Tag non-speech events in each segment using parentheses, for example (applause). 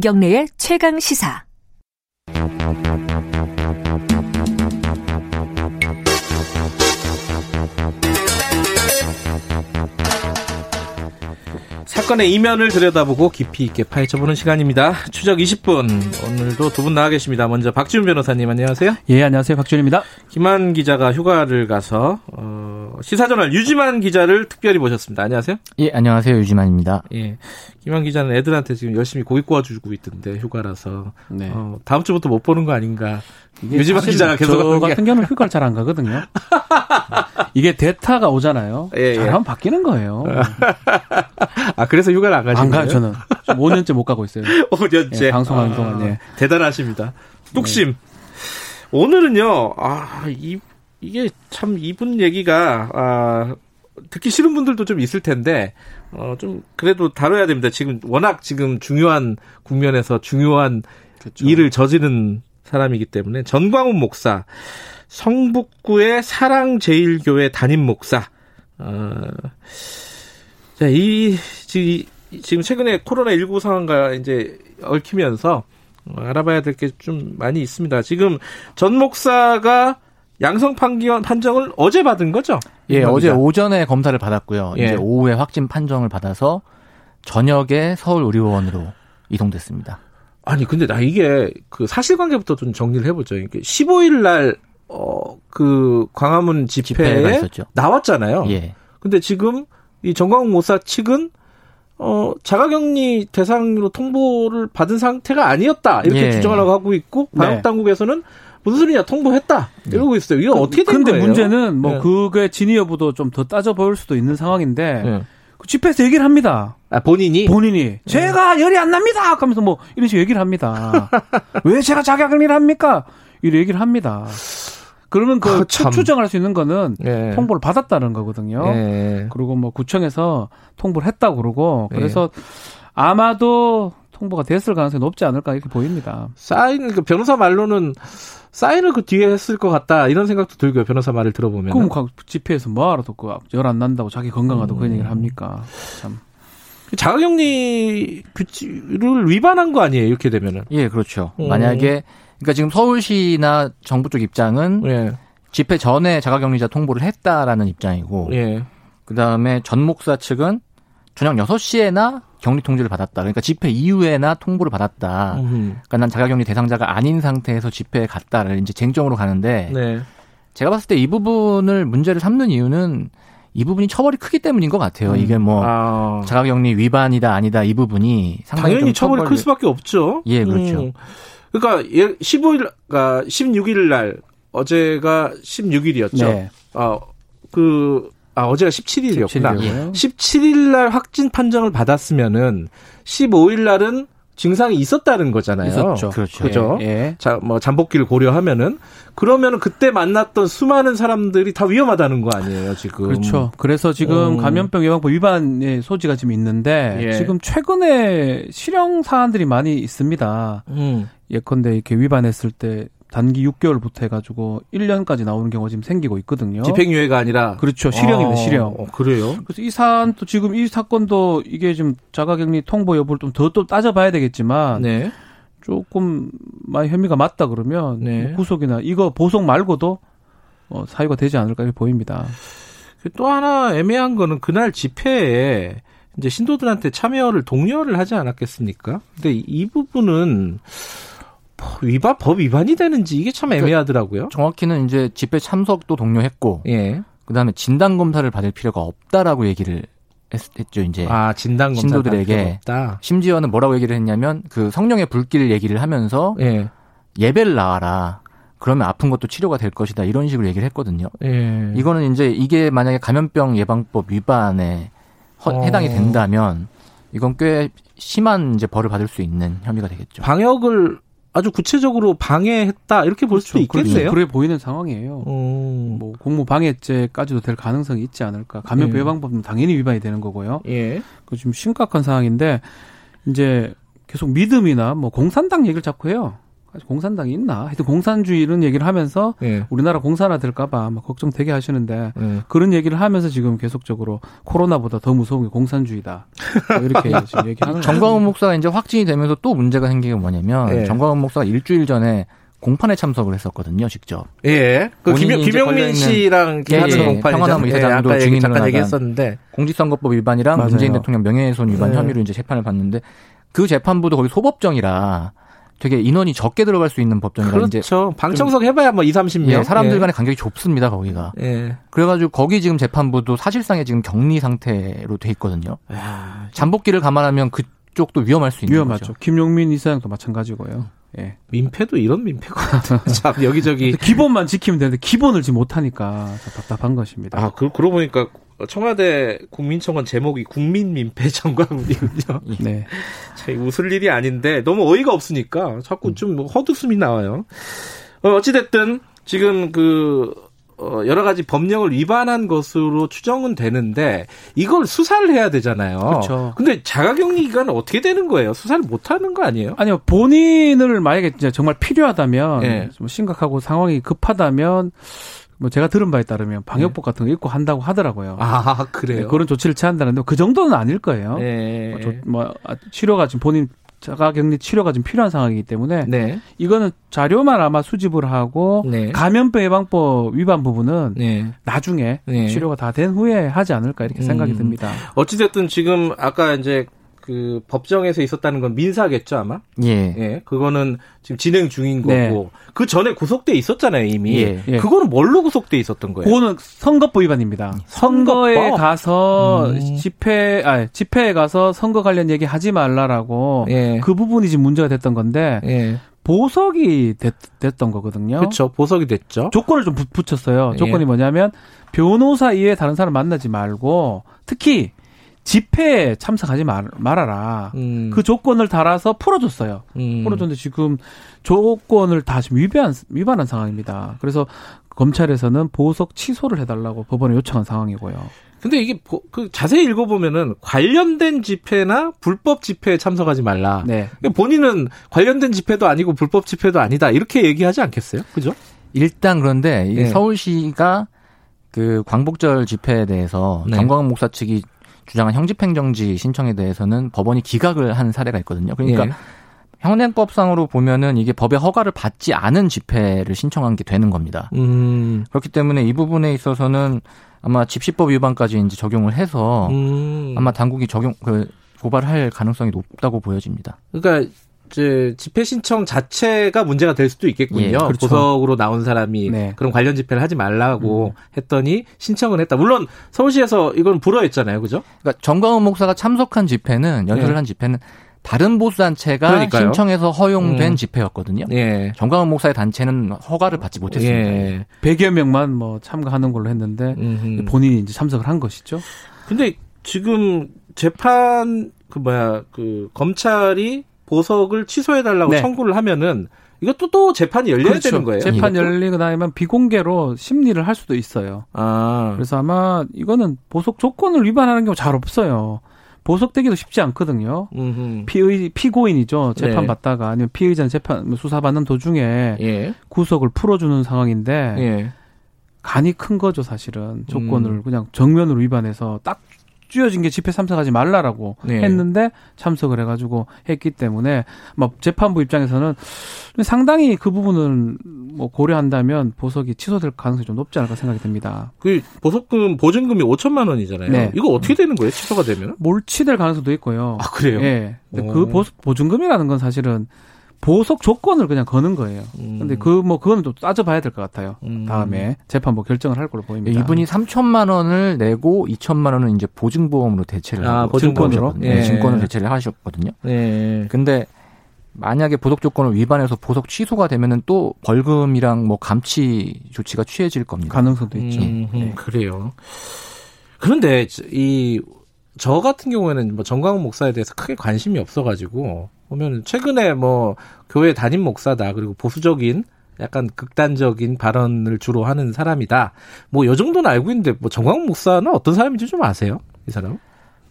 김경래의 최강 시사. 사건의 이면을 들여다보고 깊이 있게 파헤쳐보는 시간입니다. 추적 20분. 오늘도 두 분 나와 계십니다. 먼저 박지훈 변호사님 안녕하세요. 예, 안녕하세요. 박지훈입니다. 김한 기자가 휴가를 가서 어, 시사저널 유지만 기자를 특별히 모셨습니다. 안녕하세요. 예, 안녕하세요. 유지만입니다. 예. 김한 기자는 애들한테 지금 열심히 고기 구워주고 있던데 휴가라서 네. 어, 다음 주부터 못 보는 거 아닌가. 유지만 기자가 계속 저 같은 경우는 휴가를 잘 안 가거든요. (laughs) 이게 대타가 오잖아요. 예, 예. 잘하면 바뀌는 거예요. (laughs) 아 그래 서 휴가를 안 가시는 안 가요? 저는 5년째 못 가고 있어요. (laughs) 5년째 예, 방송하는 아, 동안 예. 대단하십니다. 뚝심. 네. 오늘은요. 아, 이 이게 참 이분 얘기가 아 듣기 싫은 분들도 좀 있을 텐데 어 좀 그래도 다뤄야 됩니다. 지금 워낙 지금 중요한 국면에서 중요한 그렇죠. 일을 저지른 사람이기 때문에 전광훈 목사 성북구의 사랑제일교회 담임 목사 어, 자, 이, 지금 최근에 코로나19 상황과 이제 얽히면서 알아봐야 될 게 좀 많이 있습니다. 지금 전 목사가 양성 판결 판정을 어제 받은 거죠? 예, 어제 오전에 검사를 받았고요. 예. 이제 오후에 확진 판정을 받아서 저녁에 서울 의료원으로 이동됐습니다. 아니 근데 나 이게 그 사실관계부터 좀 정리를 해보죠. 이게 15일 날 어, 그 광화문 집회에 나왔잖아요. 예. 근데 지금 이 정광훈 모사 측은 어, 자가격리 대상으로 통보를 받은 상태가 아니었다. 이렇게 예. 주장하려고 하고 있고, 방역 네. 당국에서는 무슨 소리냐, 통보했다. 이러고 있어요. 이거 그, 어떻게 된 근데 거예요? 문제는 뭐 네. 그게 진위 여부도 좀 더 따져볼 수도 있는 상황인데, 네. 그 집회에서 얘기를 합니다. 아, 본인이? 본인이. 네. 제가 열이 안 납니다! 하면서 뭐 이런 식으로 얘기를 합니다. (laughs) 왜 제가 자가격리를 합니까? 이런 얘기를 합니다. 그러면 그 아, 추정할 수 있는 거는 예. 통보를 받았다는 거거든요. 예. 그리고 뭐 구청에서 통보를 했다고 그러고 그래서 예. 아마도 통보가 됐을 가능성이 높지 않을까 이렇게 보입니다. 사인 그 변호사 말로는 사인을 그 뒤에 했을 것 같다 이런 생각도 들고요. 변호사 말을 들어보면. 그럼 집회에서 뭐하러 또열안 난다고 자기 건강하다고 음. 그런 얘기를 합니까? 참. 자가격리 규칙을 위반한 거 아니에요? 이렇게 되면은. 예, 그렇죠. 음. 만약에 그러니까 지금 서울시나 정부 쪽 입장은 예. 집회 전에 자가격리자 통보를 했다라는 입장이고 예. 그다음에 전 목사 측은 저녁 6시에나 격리 통지를 받았다. 그러니까 집회 이후에나 통보를 받았다. 음흠. 그러니까 난 자가격리 대상자가 아닌 상태에서 집회에 갔다를 이제 쟁점으로 가는데 네. 제가 봤을 때 이 부분을 문제를 삼는 이유는 이 부분이 처벌이 크기 때문인 것 같아요. 음. 이게 뭐 아. 자가격리 위반이다 아니다 이 부분이 당연히 처벌이 처벌... 클 수밖에 없죠. 예, 그렇죠. 음. 그러니까 15일, 그러니까 16일 날 어제가 16일이었죠. 네. 아, 그, 아, 어제가 17일이었구나. 17일 17일 날 확진 판정을 받았으면은 15일 날은 증상이 있었다는 거잖아요. 있었죠. 그렇죠. 그죠? 예, 예. 자, 뭐 잠복기를 고려하면은 그러면은 그때 만났던 수많은 사람들이 다 위험하다는 거 아니에요, 지금. 그렇죠. 그래서 지금 음. 감염병 예방법 위반의 소지가 지금 있는데 예. 지금 최근에 실형 사안들이 많이 있습니다. 음. 예컨대 이렇게 위반했을 때 단기 6개월부터 해가지고 1년까지 나오는 경우가 지금 생기고 있거든요. 집행유예가 아니라 그렇죠 실형입니다 아, 실형. 어, 그래요? 그래서 이 사안도 지금 이 사건도 이게 지금 자가격리 통보 여부를 좀 더 또 따져봐야 되겠지만 네. 조금 많이 혐의가 맞다 그러면 네. 뭐 구속이나 이거 보석 말고도 어, 사유가 되지 않을까 보입니다. 또 하나 애매한 거는 그날 집회에 이제 신도들한테 참여를 독려를 하지 않았겠습니까? 근데 이 부분은 위반 법 위반이 되는지 이게 참 그러니까 애매하더라고요. 정확히는 이제 집회 참석도 독려했고, 예. 그다음에 진단 검사를 받을 필요가 없다라고 얘기를 했, 죠 이제 아 진단 검사 신도들에게 심지어는 뭐라고 얘기를 했냐면 그 성령의 불길 얘기를 하면서 예. 예배를 나와라. 그러면 아픈 것도 치료가 될 것이다 이런 식으로 얘기를 했거든요. 예. 이거는 이제 이게 만약에 감염병 예방법 위반에 허, 어. 해당이 된다면 이건 꽤 심한 이제 벌을 받을 수 있는 혐의가 되겠죠. 방역을 아주 구체적으로 방해했다 이렇게 볼 그렇죠. 수도 있겠네요. 그렇죠. 그래 보이는 상황이에요. 음. 뭐 공무 방해죄까지도 될 가능성이 있지 않을까. 감염 예. 예방법은 당연히 위반이 되는 거고요. 예. 그 지금 심각한 상황인데 이제 계속 믿음이나 뭐 공산당 얘기를 자꾸 해요. 공산당이 있나? 하여튼 공산주의 이런 얘기를 하면서 예. 우리나라 공산화 될까봐 막 걱정되게 하시는데 예. 그런 얘기를 하면서 지금 계속적으로 코로나보다 더 무서운 게 공산주의다. 이렇게 (laughs) 지금 얘기하는 정광훈 목사가 이제 확진이 되면서 또 문제가 생긴 게 뭐냐면 예. 정광훈 목사가 일주일 전에 공판에 참석을 했었거든요, 직접. 예. 그 김, 김용민 씨랑 김하철 예, 공판 평화나무 이사장도 예, 증인으로 얘기했었는데 공직선거법 위반이랑 맞아요. 문재인 대통령 명예훼손 위반 예. 혐의로 이제 재판을 받는데 그 재판부도 거기 소법정이라 되게 인원이 적게 들어갈 수 있는 법정이라 그렇죠. 이제 방청석 해봐야 뭐 2, 30명. 예, 사람들 간의 예. 간격이 좁습니다 거기가. 예. 그래가지고 거기 지금 재판부도 사실상의 지금 격리 상태로 돼 있거든요. 야, 잠복기를 감안하면 그쪽도 위험할 수 있는 위험하죠. 거죠. 김용민 이사장도 마찬가지고요. 예. 민폐도 이런 민폐가 (laughs) 참 여기저기 기본만 지키면 되는데 기본을 지금 못하니까 답답한 것입니다. 아, 그, 그러고 보니까 청와대 국민청원 제목이 국민민폐 정광훈이군요. (laughs) 네. 참 웃을 일이 아닌데 너무 어이가 없으니까 자꾸 좀 헛웃음이 나와요. 어, 어찌됐든 지금 그 어, 여러 가지 법령을 위반한 것으로 추정은 되는데 이걸 수사를 해야 되잖아요. 그렇죠. 근데 자가격리 기간은 어떻게 되는 거예요? 수사를 못 하는 거 아니에요? 아니요. 본인을 만약에 정말 필요하다면 네. 좀 심각하고 상황이 급하다면 뭐 제가 들은 바에 따르면 방역복 네. 같은 거 입고 한다고 하더라고요. 아 그래요? 네, 그런 조치를 취한다는데 그 정도는 아닐 거예요. 네. 뭐, 조, 뭐 아, 치료가 지금 본인 자가격리 치료가 좀 필요한 상황이기 때문에 네. 이거는 자료만 아마 수집을 하고 네. 감염병 예방법 위반 부분은 네. 나중에 네. 치료가 다 된 후에 하지 않을까 이렇게 생각이 음. 듭니다. 어찌됐든 지금 아까 이제 그 법정에서 있었다는 건 민사겠죠 아마. 예. 예. 그거는 지금 진행 중인 거고 네. 그 전에 구속돼 있었잖아요 이미. 예. 예. 그거는 뭘로 구속돼 있었던 거예요? 그거는 선거법 위반입니다. 선거에 선거법? 가서 음. 집회 아 집회에 가서 선거 관련 얘기 하지 말라라고 예. 그 부분이 지금 문제가 됐던 건데. 예. 보석이 됐, 던 거거든요. 그렇죠. 보석이 됐죠. 조건을 좀 붙였어요. 조건이 예. 뭐냐면 변호사 이외에 다른 사람 만나지 말고 특히 집회에 참석하지 말, 말아라. 음. 그 조건을 달아서 풀어줬어요. 음. 풀어줬는데 지금 조건을 다 지금 위반, 위반한 상황입니다. 그래서 검찰에서는 보석 취소를 해달라고 법원에 요청한 상황이고요. 근데 이게 그 자세히 읽어보면은 관련된 집회나 불법 집회에 참석하지 말라. 네. 그러니까 본인은 관련된 집회도 아니고 불법 집회도 아니다. 이렇게 얘기하지 않겠어요? 그죠? 일단 그런데 네. 서울시가 그 광복절 집회에 대해서 네. 정광훈 목사 측이 주장한 형집행정지 신청에 대해서는 법원이 기각을 한 사례가 있거든요. 그러니까 예. 현행법상으로 보면은 이게 법의 허가를 받지 않은 집회를 신청한 게 되는 겁니다. 음. 그렇기 때문에 이 부분에 있어서는 아마 집시법 위반까지 이제 적용을 해서 음. 아마 당국이 적용 그 고발할 가능성이 높다고 보여집니다. 그러니까 이제 집회 신청 자체가 문제가 될 수도 있겠군요. 예, 그렇죠. 보석으로 나온 사람이 네. 그런 관련 집회를 하지 말라고 음. 했더니 신청을 했다. 물론 서울시에서 이건 불허했잖아요, 그죠? 그러니까 정광훈 목사가 참석한 집회는 연설을 네. 한 집회는 다른 보수단체가 그러니까요. 신청해서 허용된 음. 집회였거든요. 예. 정광훈 목사의 단체는 허가를 받지 못했습니다. 예. 100여 명만 뭐 참가하는 걸로 했는데 음흠. 본인이 이제 참석을 한 것이죠. 근데 지금 재판 그 뭐야 그 검찰이 보석을 취소해달라고 네. 청구를 하면은 이것도 또 재판이 열려야 그렇죠. 되는 거예요. 재판 열리고 나면 비공개로 심리를 할 수도 있어요. 아. 그래서 아마 이거는 보석 조건을 위반하는 경우 잘 없어요. 보석되기도 쉽지 않거든요. 음흠. 피의 피고인이죠. 재판 네. 받다가 아니면 피의자 재판 뭐 수사 받는 도중에 예. 구속을 풀어주는 상황인데 예. 간이 큰 거죠 사실은 조건을 음. 그냥 정면으로 위반해서 딱 쥐어진 게 집회 참석하지 말라라고 네. 했는데 참석을 해가지고 했기 때문에 뭐 재판부 입장에서는 상당히 그 부분은 뭐 고려한다면 보석이 취소될 가능성이 좀 높지 않을까 생각이 듭니다. 그 보석금 보증금이 5천만 원이잖아요. 네. 이거 어떻게 되는 거예요? 취소가 되면? 몰취될 가능성도 있고요. 아 그래요? 예. 네. 그 보증금이라는 건 사실은 보석 조건을 그냥 거는 거예요. 음. 근데 그 뭐 그거는 또 따져봐야 될 것 같아요. 음. 다음에 재판부 결정을 할 걸로 보입니다. 이분이 3천만 원을 내고 2천만 원은 이제 보증보험으로 대체를 아, 하고 증권으로 네. 네. 증권을 대체를 하셨거든요. 네. 근데 만약에 보석 조건을 위반해서 보석 취소가 되면은 또 벌금이랑 뭐 감치 조치가 취해질 겁니다. 가능성도 있죠. 음, 네. 그래요. 그런데 이 저 같은 경우에는 뭐 정광훈 목사에 대해서 크게 관심이 없어가지고 보면 최근에 뭐 교회 담임 목사다 그리고 보수적인 약간 극단적인 발언을 주로 하는 사람이다. 뭐 요 정도는 알고 있는데 뭐 정광훈 목사는 어떤 사람인지 좀 아세요? 이 사람?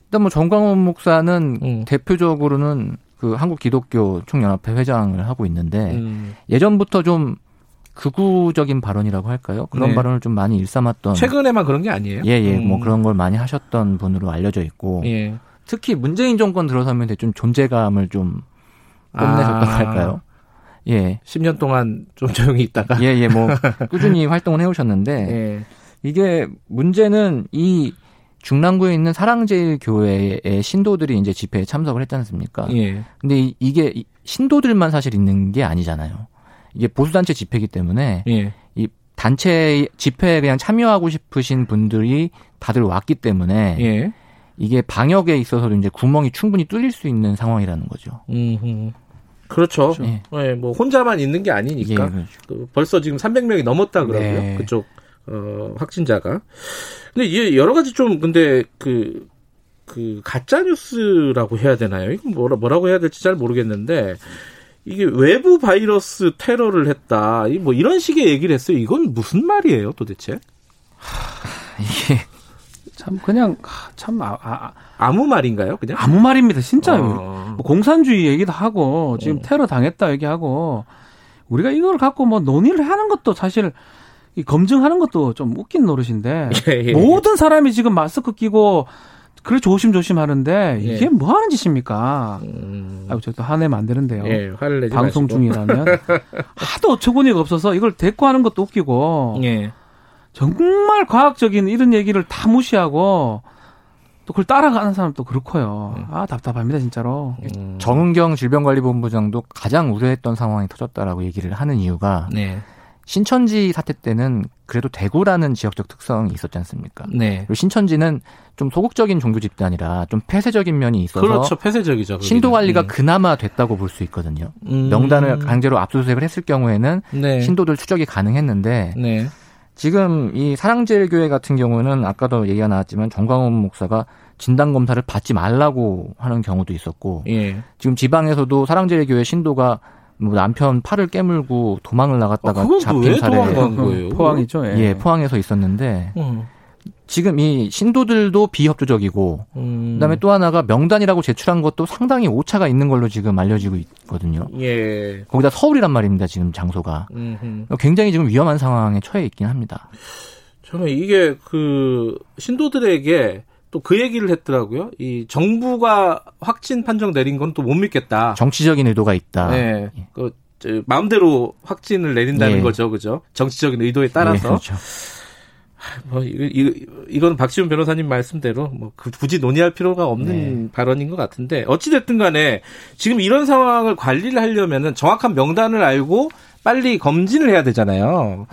일단 뭐 정광훈 목사는 음. 대표적으로는 그 한국 기독교 총연합회 회장을 하고 있는데 음. 예전부터 좀 극우적인 발언이라고 할까요? 그런 네. 발언을 좀 많이 일삼았던 최근에만 그런 게 아니에요? 예, 예. 뭐 음. 뭐 그런 걸 많이 하셨던 분으로 알려져 있고 예. 특히 문재인 정권 들어서면 좀 존재감을 좀 뽐내셨다고 아. 할까요? 예. 10년 동안 좀 조용히 있다가 예, 예. 뭐 꾸준히 (laughs) 활동을 해 오셨는데 예. 이게 문제는 이 중랑구에 있는 사랑제일교회의 신도들이 이제 집회에 참석을 했지 않습니까? 예. 근데 이게 신도들만 사실 있는 게 아니잖아요. 이게 보수단체 집회이기 때문에 예. 이 단체 집회에 그냥 참여하고 싶으신 분들이 다들 왔기 때문에 예. 이게 방역에 있어서도 이제 구멍이 충분히 뚫릴 수 있는 상황이라는 거죠. 음흠. 그렇죠. 그렇죠. 예. 네, 뭐 혼자만 있는 게 아니니까. 예, 그렇죠. 그 벌써 지금 300명이 넘었다 그러고요. 네. 그쪽 어, 확진자가. 근데 이게 여러 가지 좀 근데 그, 그 가짜 뉴스라고 해야 되나요? 이건 뭐라, 뭐라고 해야 될지 잘 모르겠는데 이게 외부 바이러스 테러를 했다. 뭐 이런 식의 얘기를 했어요. 이건 무슨 말이에요, 도대체? 하, 이게 참 그냥 참 아, 아, 아무 말인가요? 그냥 아무 말입니다. 진짜요. 어. 뭐 공산주의 얘기도 하고 지금 어. 테러 당했다 얘기하고 우리가 이걸 갖고 뭐 논의를 하는 것도 사실 이 검증하는 것도 좀 웃긴 노릇인데 (laughs) 예, 예. 모든 사람이 지금 마스크 끼고 그래 조심조심 하는데 이게 예. 뭐 하는 짓입니까? 음. 아유, 저도 화내면 안 되는데요. 예, 화를 내지 방송 마시고. 중이라면 (laughs) 하도 어처구니가 없어서 이걸 대꾸하는 것도 웃기고 예. 정말 과학적인 이런 얘기를 다 무시하고 또 그걸 따라가는 사람도 그렇고요. 음. 아 답답합니다 진짜로. 음. 정은경 질병관리본부장도 가장 우려했던 상황이 터졌다라고 얘기를 하는 이유가 네. 신천지 사태 때는 그래도 대구라는 지역적 특성이 있었지 않습니까? 네. 그리고 신천지는 좀 소극적인 종교 집단이라 좀 폐쇄적인 면이 있어서 그렇죠. 폐쇄적이죠. 신도 관리가 음. 그나마 됐다고 볼 수 있거든요. 음. 명단을 강제로 압수수색을 했을 경우에는 네. 신도들 추적이 가능했는데 네. 지금 이 사랑제일교회 같은 경우는 아까도 얘기가 나왔지만 정광훈 목사가 진단 검사를 받지 말라고 하는 경우도 있었고 예. 지금 지방에서도 사랑제일교회 신도가 뭐 남편 팔을 깨물고 도망을 나갔다가 아, 잡힌 사례 포항이죠. 예. 예, 포항에서 있었는데 음. 지금 이 신도들도 비협조적이고 음. 그다음에 또 하나가 명단이라고 제출한 것도 상당히 오차가 있는 걸로 지금 알려지고 있거든요. 예. 거기다 서울이란 말입니다. 지금 장소가 음흠. 굉장히 지금 위험한 상황에 처해 있긴 합니다. 저는 이게 그 신도들에게 또 그 얘기를 했더라고요. 이 정부가 확진 판정 내린 건 또 못 믿겠다. 정치적인 의도가 있다. 네. 예. 그 마음대로 확진을 내린다는 예. 거죠, 그죠? 정치적인 의도에 따라서. 예, 그렇죠. 뭐 이거, 이거 이건 박지훈 변호사님 말씀대로 뭐그 굳이 논의할 필요가 없는 네. 발언인 것 같은데 어찌 됐든 간에 지금 이런 상황을 관리를 하려면은 정확한 명단을 알고 빨리 검진을 해야 되잖아요.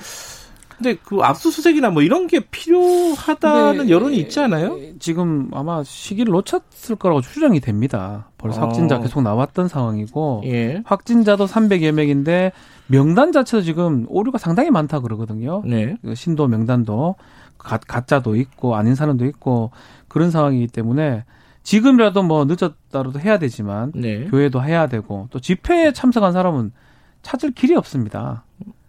근데 그 압수수색이나 뭐 이런 게 필요하다는 여론이 있지 않아요? 지금 아마 시기를 놓쳤을 거라고 추정이 됩니다. 벌써 어. 확진자 계속 나왔던 상황이고 예. 확진자도 300여 명인데 명단 자체도 지금 오류가 상당히 많다 그러거든요. 네. 그 신도 명단도 가, 가짜도 있고 아닌 사람도 있고 그런 상황이기 때문에 지금이라도 뭐 늦었다라도 해야 되지만 네. 교회도 해야 되고 또 집회에 참석한 사람은 찾을 길이 없습니다.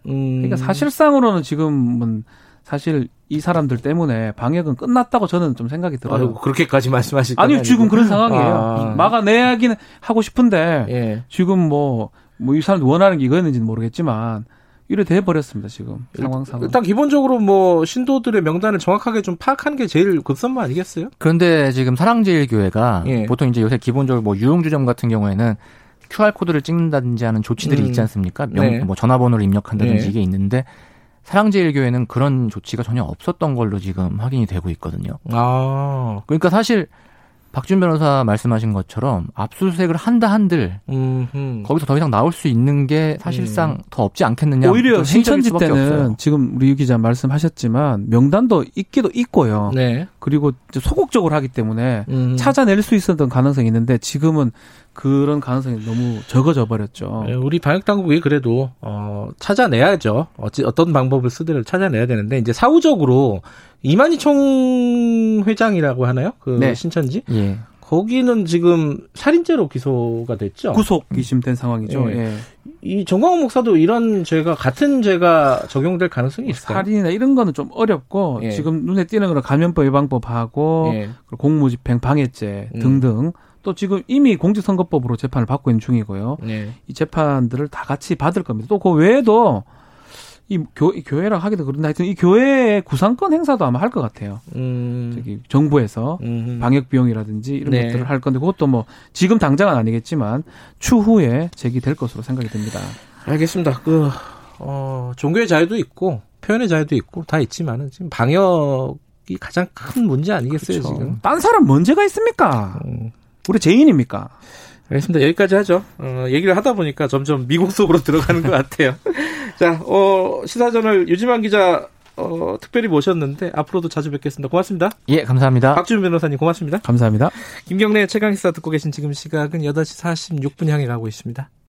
음. 그러니까 사실상으로는 지금은 사실 이 사람들 때문에 방역은 끝났다고 저는 좀 생각이 들어요. 아유, 그렇게까지 말씀하실 아니요, 지금 그런 상황이에요. 아. 막아내야긴 하고 싶은데 예. 지금 뭐 뭐 이 사람 원하는 게 이거였는지는 모르겠지만 이래 돼 버렸습니다 지금 상황상. 일단 기본적으로 뭐 신도들의 명단을 정확하게 좀 파악하는 게 제일 급선무 아니겠어요? 그런데 지금 사랑제일교회가 예. 보통 이제 요새 기본적으로 뭐 유흥주점 같은 경우에는 QR 코드를 찍는다든지 하는 조치들이 음. 있지 않습니까? 명, 네. 뭐 전화번호를 입력한다든지 네. 이게 있는데 사랑제일교회는 그런 조치가 전혀 없었던 걸로 지금 확인이 되고 있거든요. 아. 그러니까 사실 박준 변호사 말씀하신 것처럼 압수수색을 한다 한들 음흠. 거기서 더 이상 나올 수 있는 게 사실상 음. 더 없지 않겠느냐. 오히려 신천지 때는 없어요. 지금 우리 유 기자 말씀하셨지만 명단도 있기도 있고요. 네. 그리고 소극적으로 하기 때문에 음. 찾아낼 수 있었던 가능성이 있는데 지금은 그런 가능성이 너무 적어져 버렸죠. 네, 우리 방역 당국이 그래도 어, 찾아내야죠. 어찌 어떤 방법을 쓰든 찾아내야 되는데 이제 사후적으로 이만희 총회장이라고 하나요? 그 네. 신천지? 예. 거기는 지금 살인죄로 기소가 됐죠. 구속 기심된 상황이죠. 예. 예. 이 정광훈 목사도 이런 죄가 같은 죄가 적용될 가능성이 있을까요? 살인이나 이런 거는 좀 어렵고 지금 눈에 띄는 거는 감염법 위반법하고 공무집행 방해죄 등등 음. 또 지금 이미 공직선거법으로 재판을 받고 있는 중이고요. 네. 이 재판들을 다 같이 받을 겁니다. 또 그 외에도 이 교, 교회라 하기도 그런데 하여튼 이 교회의 구상권 행사도 아마 할 것 같아요. 음. 저기 정부에서 음. 방역 비용이라든지 이런 네. 것들을 할 건데 그것도 뭐 지금 당장은 아니겠지만 추후에 제기될 것으로 생각이 됩니다. 알겠습니다. 그 어, 종교의 자유도 있고 표현의 자유도 있고 다 있지만은 지금 방역이 가장 큰 문제 아니겠어요 그렇죠. 지금? 딴 사람 문제가 있습니까? 음. 우리 죄인입니까? 알겠습니다. 여기까지 하죠. 어, 얘기를 하다 보니까 점점 미국 속으로 (laughs) 들어가는 것 같아요. 자, 어, 시사저널 유지만 기자 어, 특별히 모셨는데 앞으로도 자주 뵙겠습니다. 고맙습니다. 예, 감사합니다. 박주민 변호사님 고맙습니다. 감사합니다. 김경래 최강 시사 듣고 계신 지금 시각은 8시 46분 향해 가고 있습니다.